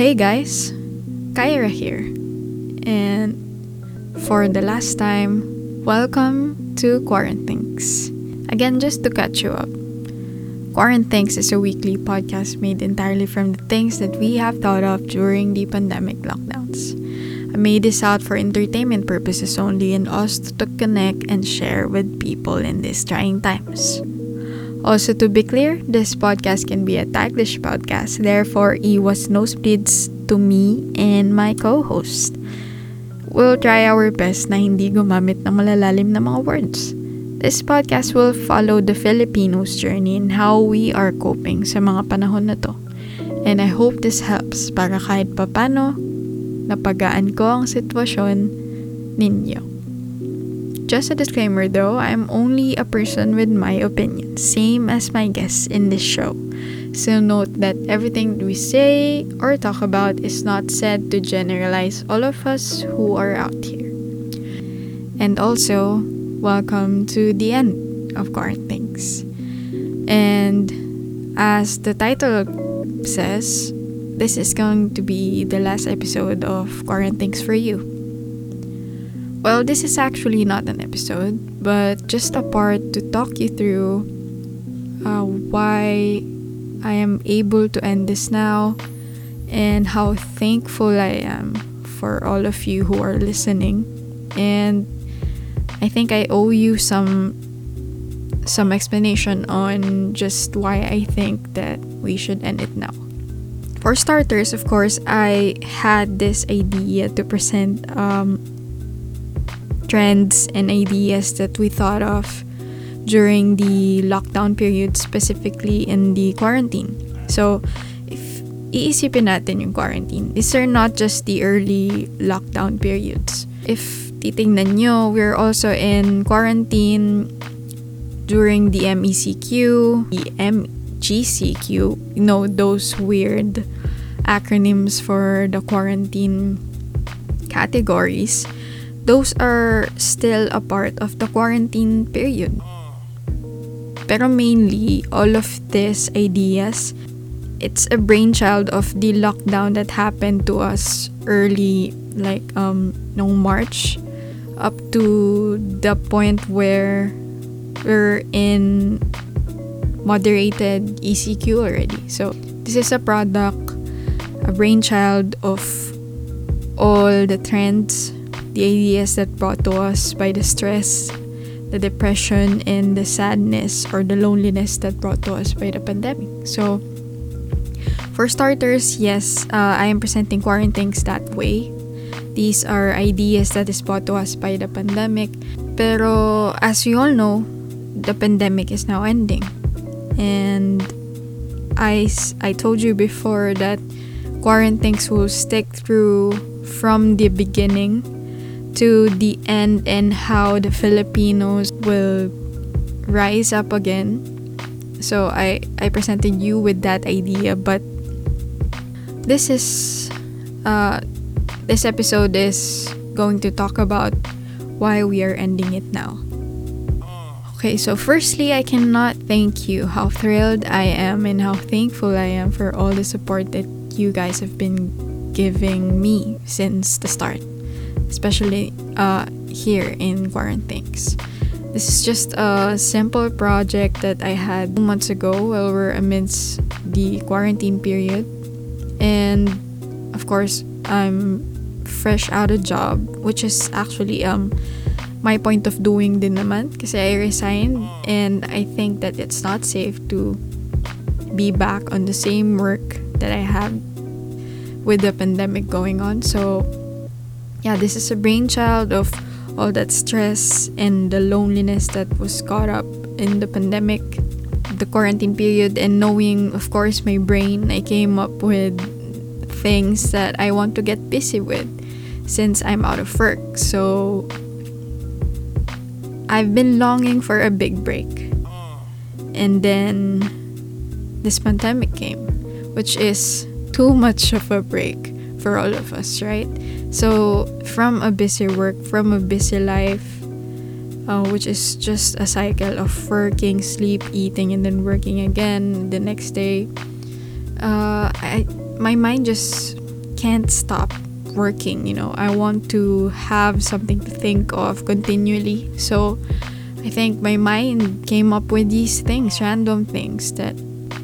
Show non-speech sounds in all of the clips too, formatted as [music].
Hey guys, Kyra here. And for the last time, welcome to Quarantines. Again, just to catch you up. Quarantines is a weekly podcast made entirely from the things that we have thought of during the pandemic lockdowns. I made this out for entertainment purposes only and also to connect and share with people in these trying times. Also, to be clear, this podcast can be a Taglish podcast, therefore, was no splits to me and my co host. We'll try our best na hindi gumamit ng malalalim na mga words. This podcast will follow the Filipinos' journey and how we are coping sa mga panahon na to. And I hope this helps para kahit papano, napagaan ko ang sitwasyon ninyo. Just a disclaimer though, I'm only a person with my opinion, same as my guests in this show. So note that everything we say or talk about is not said to generalize all of us who are out here. And also, welcome to the end of Quarantines. And as the title says, this is going to be the last episode of Quarantines for you. Well, this is actually not an episode, but just a part to talk you through uh, why I am able to end this now and how thankful I am for all of you who are listening. And I think I owe you some some explanation on just why I think that we should end it now. For starters, of course, I had this idea to present um, trends and ideas that we thought of during the lockdown period, specifically in the quarantine. So, if iisipin natin yung quarantine, these are not just the early lockdown periods. If titingnan nyo, we're also in quarantine during the MECQ, the MGCQ, you know, those weird acronyms for the quarantine categories those are still a part of the quarantine period. Pero mainly, all of these ideas, it's a brainchild of the lockdown that happened to us early, like um, no March, up to the point where we're in moderated ECQ already. So this is a product, a brainchild of all the trends the ideas that brought to us by the stress, the depression, and the sadness or the loneliness that brought to us by the pandemic. So, for starters, yes, uh, I am presenting quarantines that way. These are ideas that is brought to us by the pandemic. Pero as we all know, the pandemic is now ending. And I, I told you before that quarantines will stick through from the beginning to the end and how the Filipinos will rise up again. So I I presented you with that idea, but this is uh this episode is going to talk about why we are ending it now. Okay, so firstly, I cannot thank you how thrilled I am and how thankful I am for all the support that you guys have been giving me since the start especially uh, here in Quarantines. This is just a simple project that I had months ago while we're amidst the quarantine period. And of course, I'm fresh out of job, which is actually um my point of doing din naman kasi I resigned and I think that it's not safe to be back on the same work that I had with the pandemic going on. So yeah, this is a brainchild of all that stress and the loneliness that was caught up in the pandemic, the quarantine period, and knowing, of course, my brain, I came up with things that I want to get busy with since I'm out of work. So I've been longing for a big break. And then this pandemic came, which is too much of a break for all of us, right? So, from a busy work, from a busy life, uh, which is just a cycle of working, sleep, eating, and then working again the next day, uh, I, my mind just can't stop working, you know. I want to have something to think of continually. So I think my mind came up with these things, random things that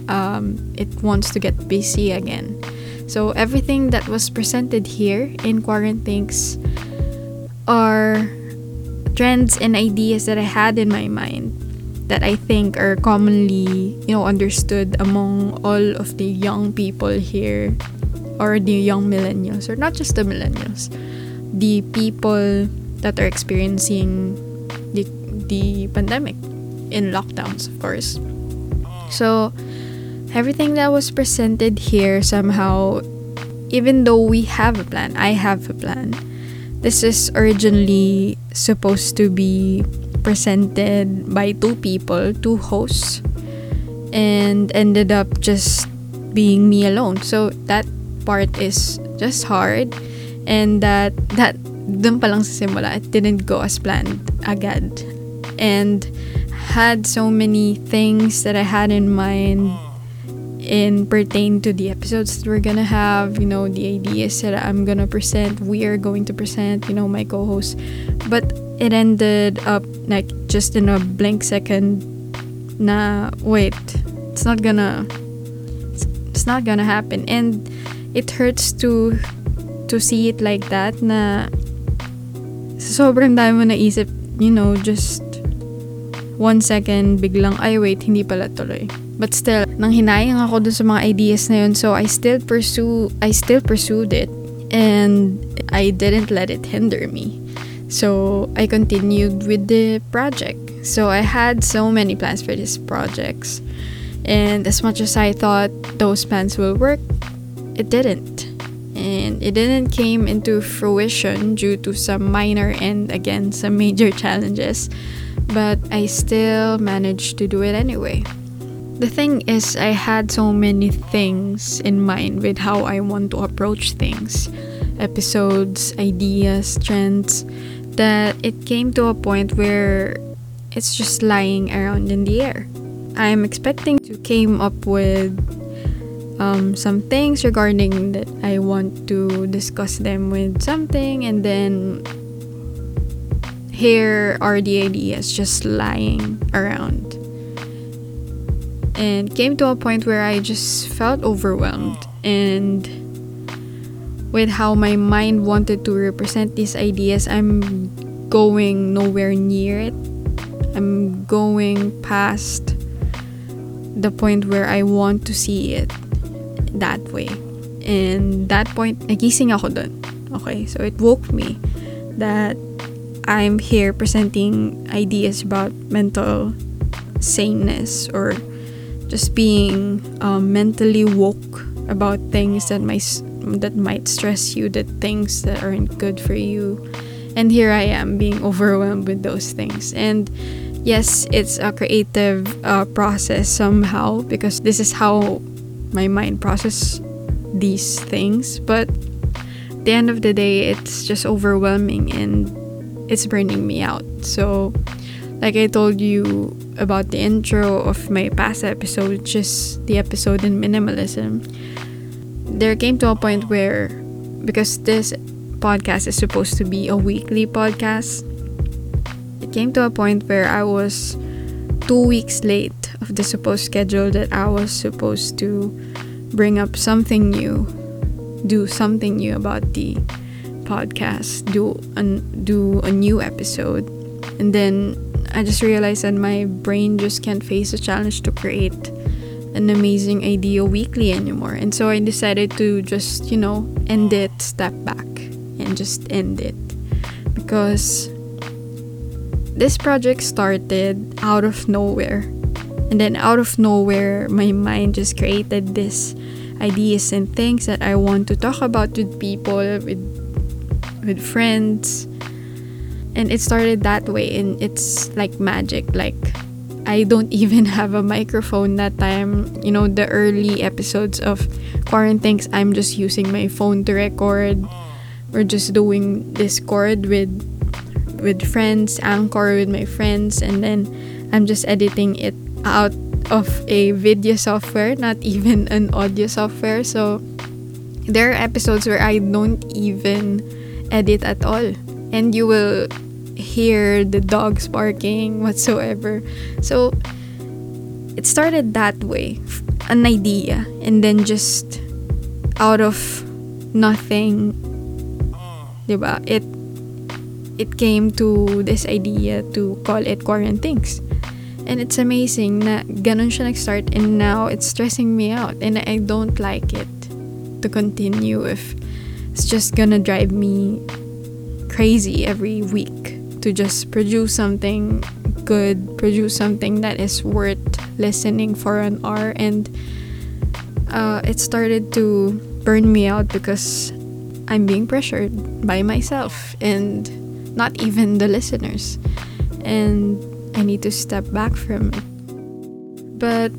um, it wants to get busy again. So everything that was presented here in Quarantines are trends and ideas that I had in my mind that I think are commonly, you know, understood among all of the young people here or the young millennials or not just the millennials, the people that are experiencing the the pandemic in lockdowns, of course. So everything that was presented here somehow even though we have a plan, I have a plan this is originally supposed to be presented by two people, two hosts, and ended up just being me alone. So that part is just hard and that that dun pa lang sa simula, it didn't go as planned agad. And had so many things that I had in mind in pertain to the episodes that we're gonna have, you know, the ideas that I'm gonna present, we are going to present, you know, my co-host. But it ended up like just in a blank second Nah, wait, it's not gonna it's, it's not gonna happen. And it hurts to to see it like that na sobrang dami mo naisip, you know, just one second, biglang, ay wait, hindi pala tuloy. But still, nang hinayang ako dun sa mga ideas na yun, so I still pursue, I still pursued it. And I didn't let it hinder me. So I continued with the project. So I had so many plans for these projects. And as much as I thought those plans will work, it didn't. And it didn't came into fruition due to some minor and again some major [laughs] challenges. But I still managed to do it anyway. The thing is, I had so many things in mind with how I want to approach things episodes, ideas, trends that it came to a point where it's just lying around in the air. I'm expecting to came up with um, some things regarding that I want to discuss them with something and then here are the ideas just lying around and came to a point where I just felt overwhelmed. And with how my mind wanted to represent these ideas I'm going nowhere near it. I'm going past the point where I want to see it that way. And that point nagising ako dun. Okay so it woke me that I'm here presenting ideas about mental saneness or just being um, mentally woke about things that might that might stress you, that things that aren't good for you. And here I am being overwhelmed with those things. And yes, it's a creative uh, process somehow because this is how my mind processes these things. But at the end of the day, it's just overwhelming and it's burning me out. So, like I told you about the intro of my past episode, just the episode in minimalism, there came to a point where, because this podcast is supposed to be a weekly podcast, it came to a point where I was two weeks late of the supposed schedule that I was supposed to bring up something new, do something new about the podcast, do an, do a new episode, and then I just realized that my brain just can't face the challenge to create an amazing idea weekly anymore. And so I decided to just, you know, end it, step back, and just end it. Because this project started out of nowhere. And then out of nowhere, my mind just created this ideas and things that I want to talk about with people, with with friends, and it started that way and it's like magic like I don't [laughs] even have a microphone that time. You know, the early episodes of Quarantines, I'm just using my phone to record. We're just doing Discord with with friends, Anchor with my friends, and then I'm just editing it out of a video software, not even an audio software. So There are episodes where I don't even edit at all. And you will hear the dogs barking whatsoever. So it started that way. An idea. And then just out of nothing, diba? It it came to this idea to call it Quarantines. And it's amazing na ganun siya nag-start and now it's stressing me out and I don't like it to continue if it's just gonna drive me crazy every week to just produce something good, produce something that is worth listening for an hour and uh, it started to burn me out because I'm being pressured by myself and not even the listeners. And I need to step back from it. But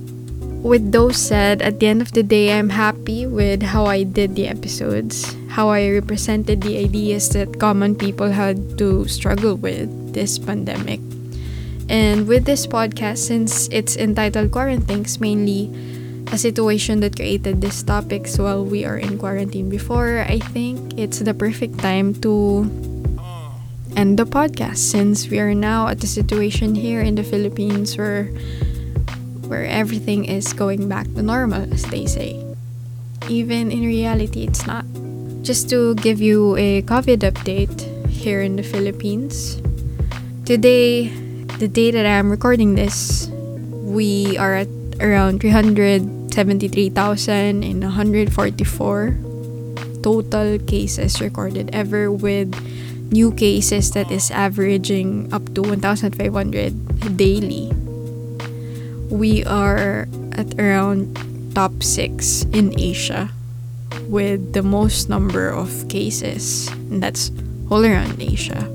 with those said, at the end of the day, I'm happy with how I did the episodes, how I represented the ideas that common people had to struggle with this pandemic. And with this podcast, since it's entitled Quarantines, mainly a situation that created these topics while we are in quarantine before, I think it's the perfect time to end the podcast since we are now at the situation here in the Philippines where where everything is going back to normal as they say. Even in reality it's not. Just to give you a COVID update here in the Philippines. Today, the day that I'm recording this, we are at around 373,000 and 144 total cases recorded ever with new cases that is averaging up to 1,500 daily. We are at around top 6 in Asia with the most number of cases and that's all around Asia.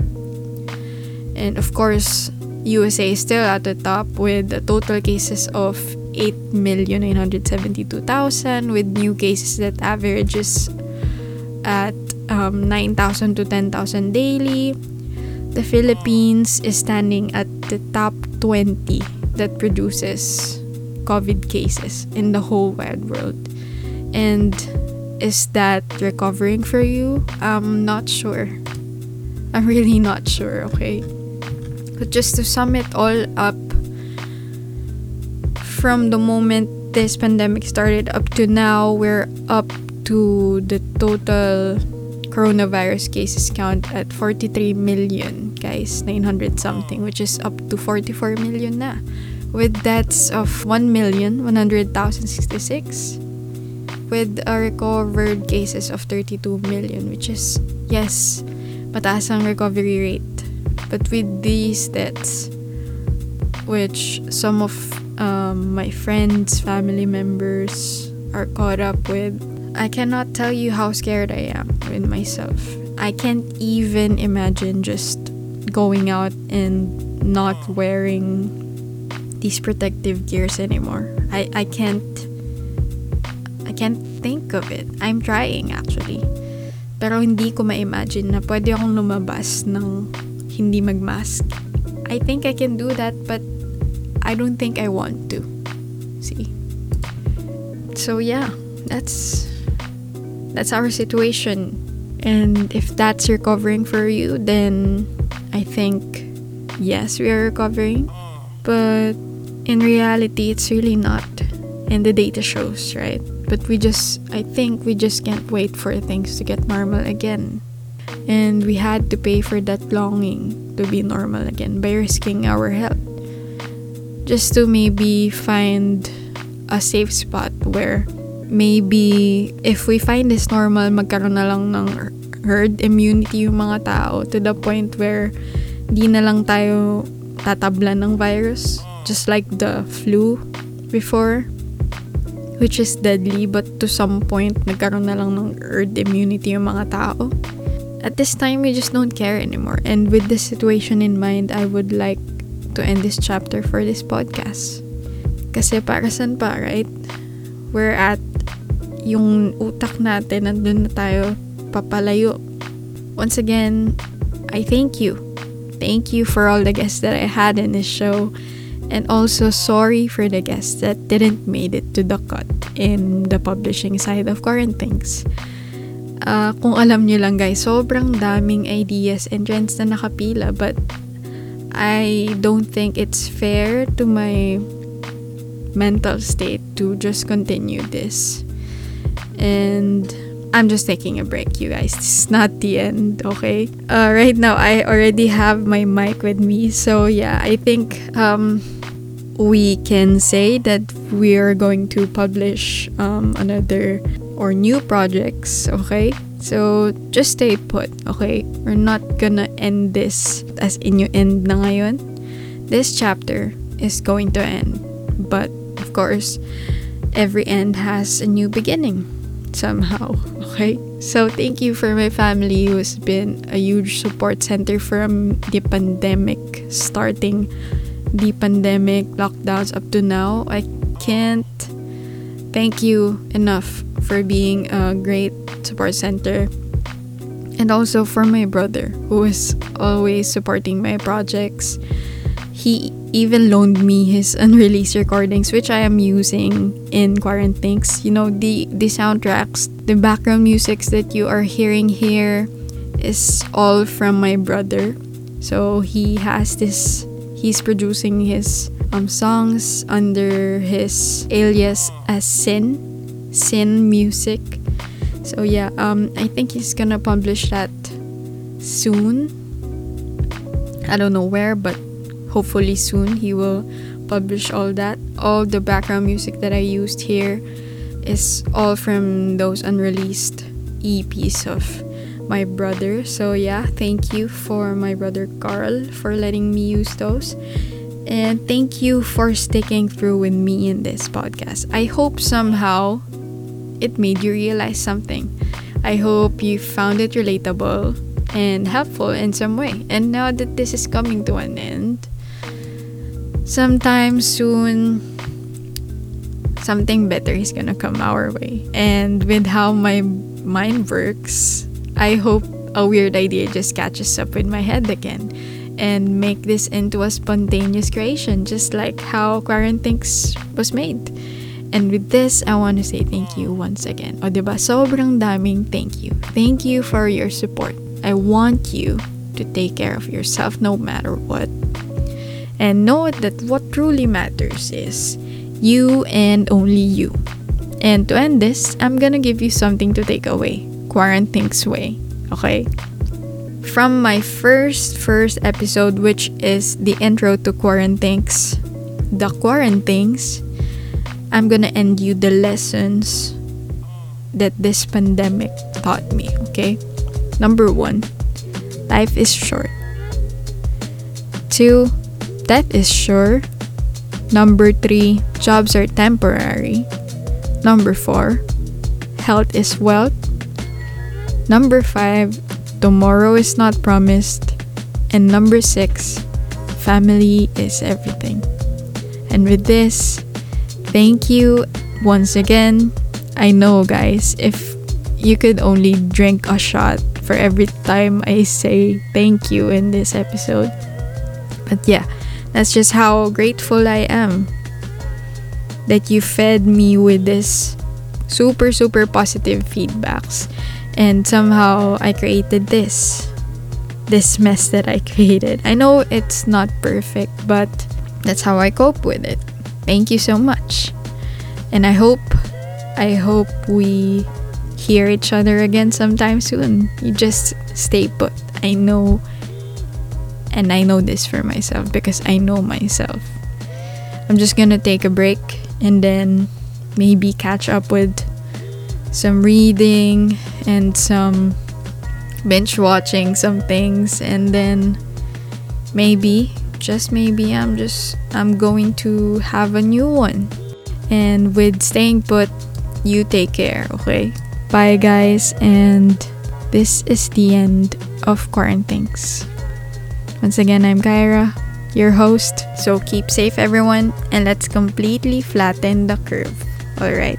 And of course, USA is still at the top with the total cases of 8,972,000 with new cases that averages at um, 9,000 to 10,000 daily. The Philippines is standing at the top 20 that produces COVID cases in the whole wide world. And is that recovering for you? I'm not sure. I'm really not sure, okay? But just to sum it all up, from the moment this pandemic started up to now, we're up to the total coronavirus cases count at 43 million, guys, 900 something, which is up to 44 million na. With deaths of 1,100,066. With a recovered cases of 32 million, which is, yes, mataas ang recovery rate. But with these deaths, which some of um, my friends, family members are caught up with, I cannot tell you how scared I am with myself. I can't even imagine just going out and not wearing these protective gears anymore. I, I can't I can't think of it. I'm trying actually. Pero hindi ko ma-imagine na pwede akong lumabas ng hindi mag-mask. I think I can do that but I don't think I want to. See? So yeah, that's that's our situation. And if that's recovering for you, then I think yes, we are recovering. But in reality, it's really not. And the data shows, right? But we just, I think we just can't wait for things to get normal again. And we had to pay for that longing to be normal again by risking our health. Just to maybe find a safe spot where maybe if we find this normal, magkaroon na lang ng herd immunity yung mga tao to the point where di na lang tayo tatablan ng virus. Just like the flu before which is deadly but to some point nagkaroon na lang ng herd immunity yung mga tao. At this time we just don't care anymore. And with this situation in mind I would like to end this chapter for this podcast. Kasi para saan pa right we're at yung utak natin nandun na tayo papalayo. Once again I thank you. Thank you for all the guests that I had in this show. And also sorry for the guests that didn't made it to the cut in the publishing side of Quarantines. uh, kung alam nyo lang guys, sobrang daming ideas and trends na nakapila but I don't think it's fair to my mental state to just continue this. And I'm just taking a break, you guys. This is not the end, okay? Uh, right now, I already have my mic with me. So, yeah, I think um, we can say that we are going to publish um, another or new projects, okay? So, just stay put, okay? We're not gonna end this as in you end na ngayon. This chapter is going to end. But, of course, every end has a new beginning somehow. [laughs] Okay? So, thank you for my family who's been a huge support center from the pandemic starting the pandemic lockdowns up to now. I can't thank you enough for being a great support center. And also for my brother, who is always supporting my projects. He even loaned me his [laughs] unreleased recordings, which I am using in Quarantines. You know, the, the soundtracks, the background musics that you are hearing here is all from my brother. So he has this, he's producing his um, songs under his alias as Sin, Sin Music. So yeah, um, I think he's gonna publish that soon. I don't know where, but hopefully soon he will publish all that. All the background music that I used here is all from those unreleased EPs of my brother. So yeah, thank you for my brother Carl for letting me use those. And thank you for sticking through with me in this podcast. I hope somehow it made you realize something. I hope you found it relatable and helpful in some way. And now that this is coming to an end, sometime soon something better is gonna come our way. And with how my mind works, I hope a weird idea just catches up with my head again and make this into a spontaneous creation, just like how Quarantines was made. And with this, I want to say thank you once again. O diba, sobrang daming thank you. Thank you for your support. I want you to take care of yourself no matter what and know that what truly matters is you and only you. And to end this, I'm gonna give you something to take away. Quarantine's way. Okay? From my first first episode, which is the intro to Quarantines, the Quarantines, I'm gonna end you the lessons that this pandemic taught me, okay? Number one, life is short. Two, Death is sure. Number three, jobs are temporary. Number four, health is wealth. Number five, tomorrow is not promised. And number six, family is everything. And with this, thank you once again. I know, guys, if you could only drink a shot for every time I say thank you in this episode. But yeah, that's just how grateful I am that you fed me with this super, super positive feedbacks. And somehow I created this. This mess that I [laughs] created. I know it's not perfect, but that's how I cope with it. Thank you so much. And I hope I hope we hear each other again sometime soon. You just stay put. I know and I know this for myself because I know myself. I'm just gonna take a break and then maybe catch up with some reading and some binge watching some things and then maybe just maybe I'm just I'm going to have a new one. And with staying put, you take care, okay? Bye guys and this is the end of quarantines. Once again, I'm Kyra, your host. So keep safe, everyone, and let's completely flatten the curve. Alright?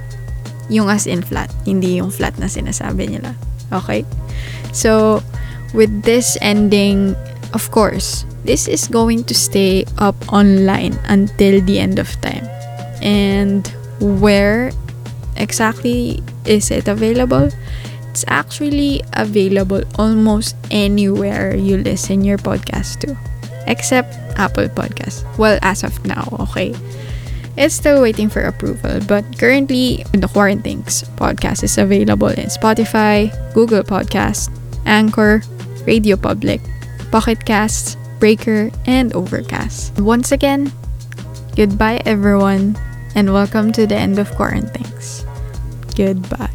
Yung as in flat, hindi yung flat na sinasabi nila. Okay? So, with this ending, of course, this is going to stay up online until the end of time. And where exactly is it available? It's actually available almost anywhere you listen your podcast to, except Apple Podcast. Well, as of now, okay. It's still waiting for approval, but currently, the Quarantines podcast is available in Spotify, Google Podcast, Anchor, Radio Public, Pocket Casts, Breaker, and Overcast. Once again, goodbye everyone, and welcome to the end of Quarantines. Goodbye.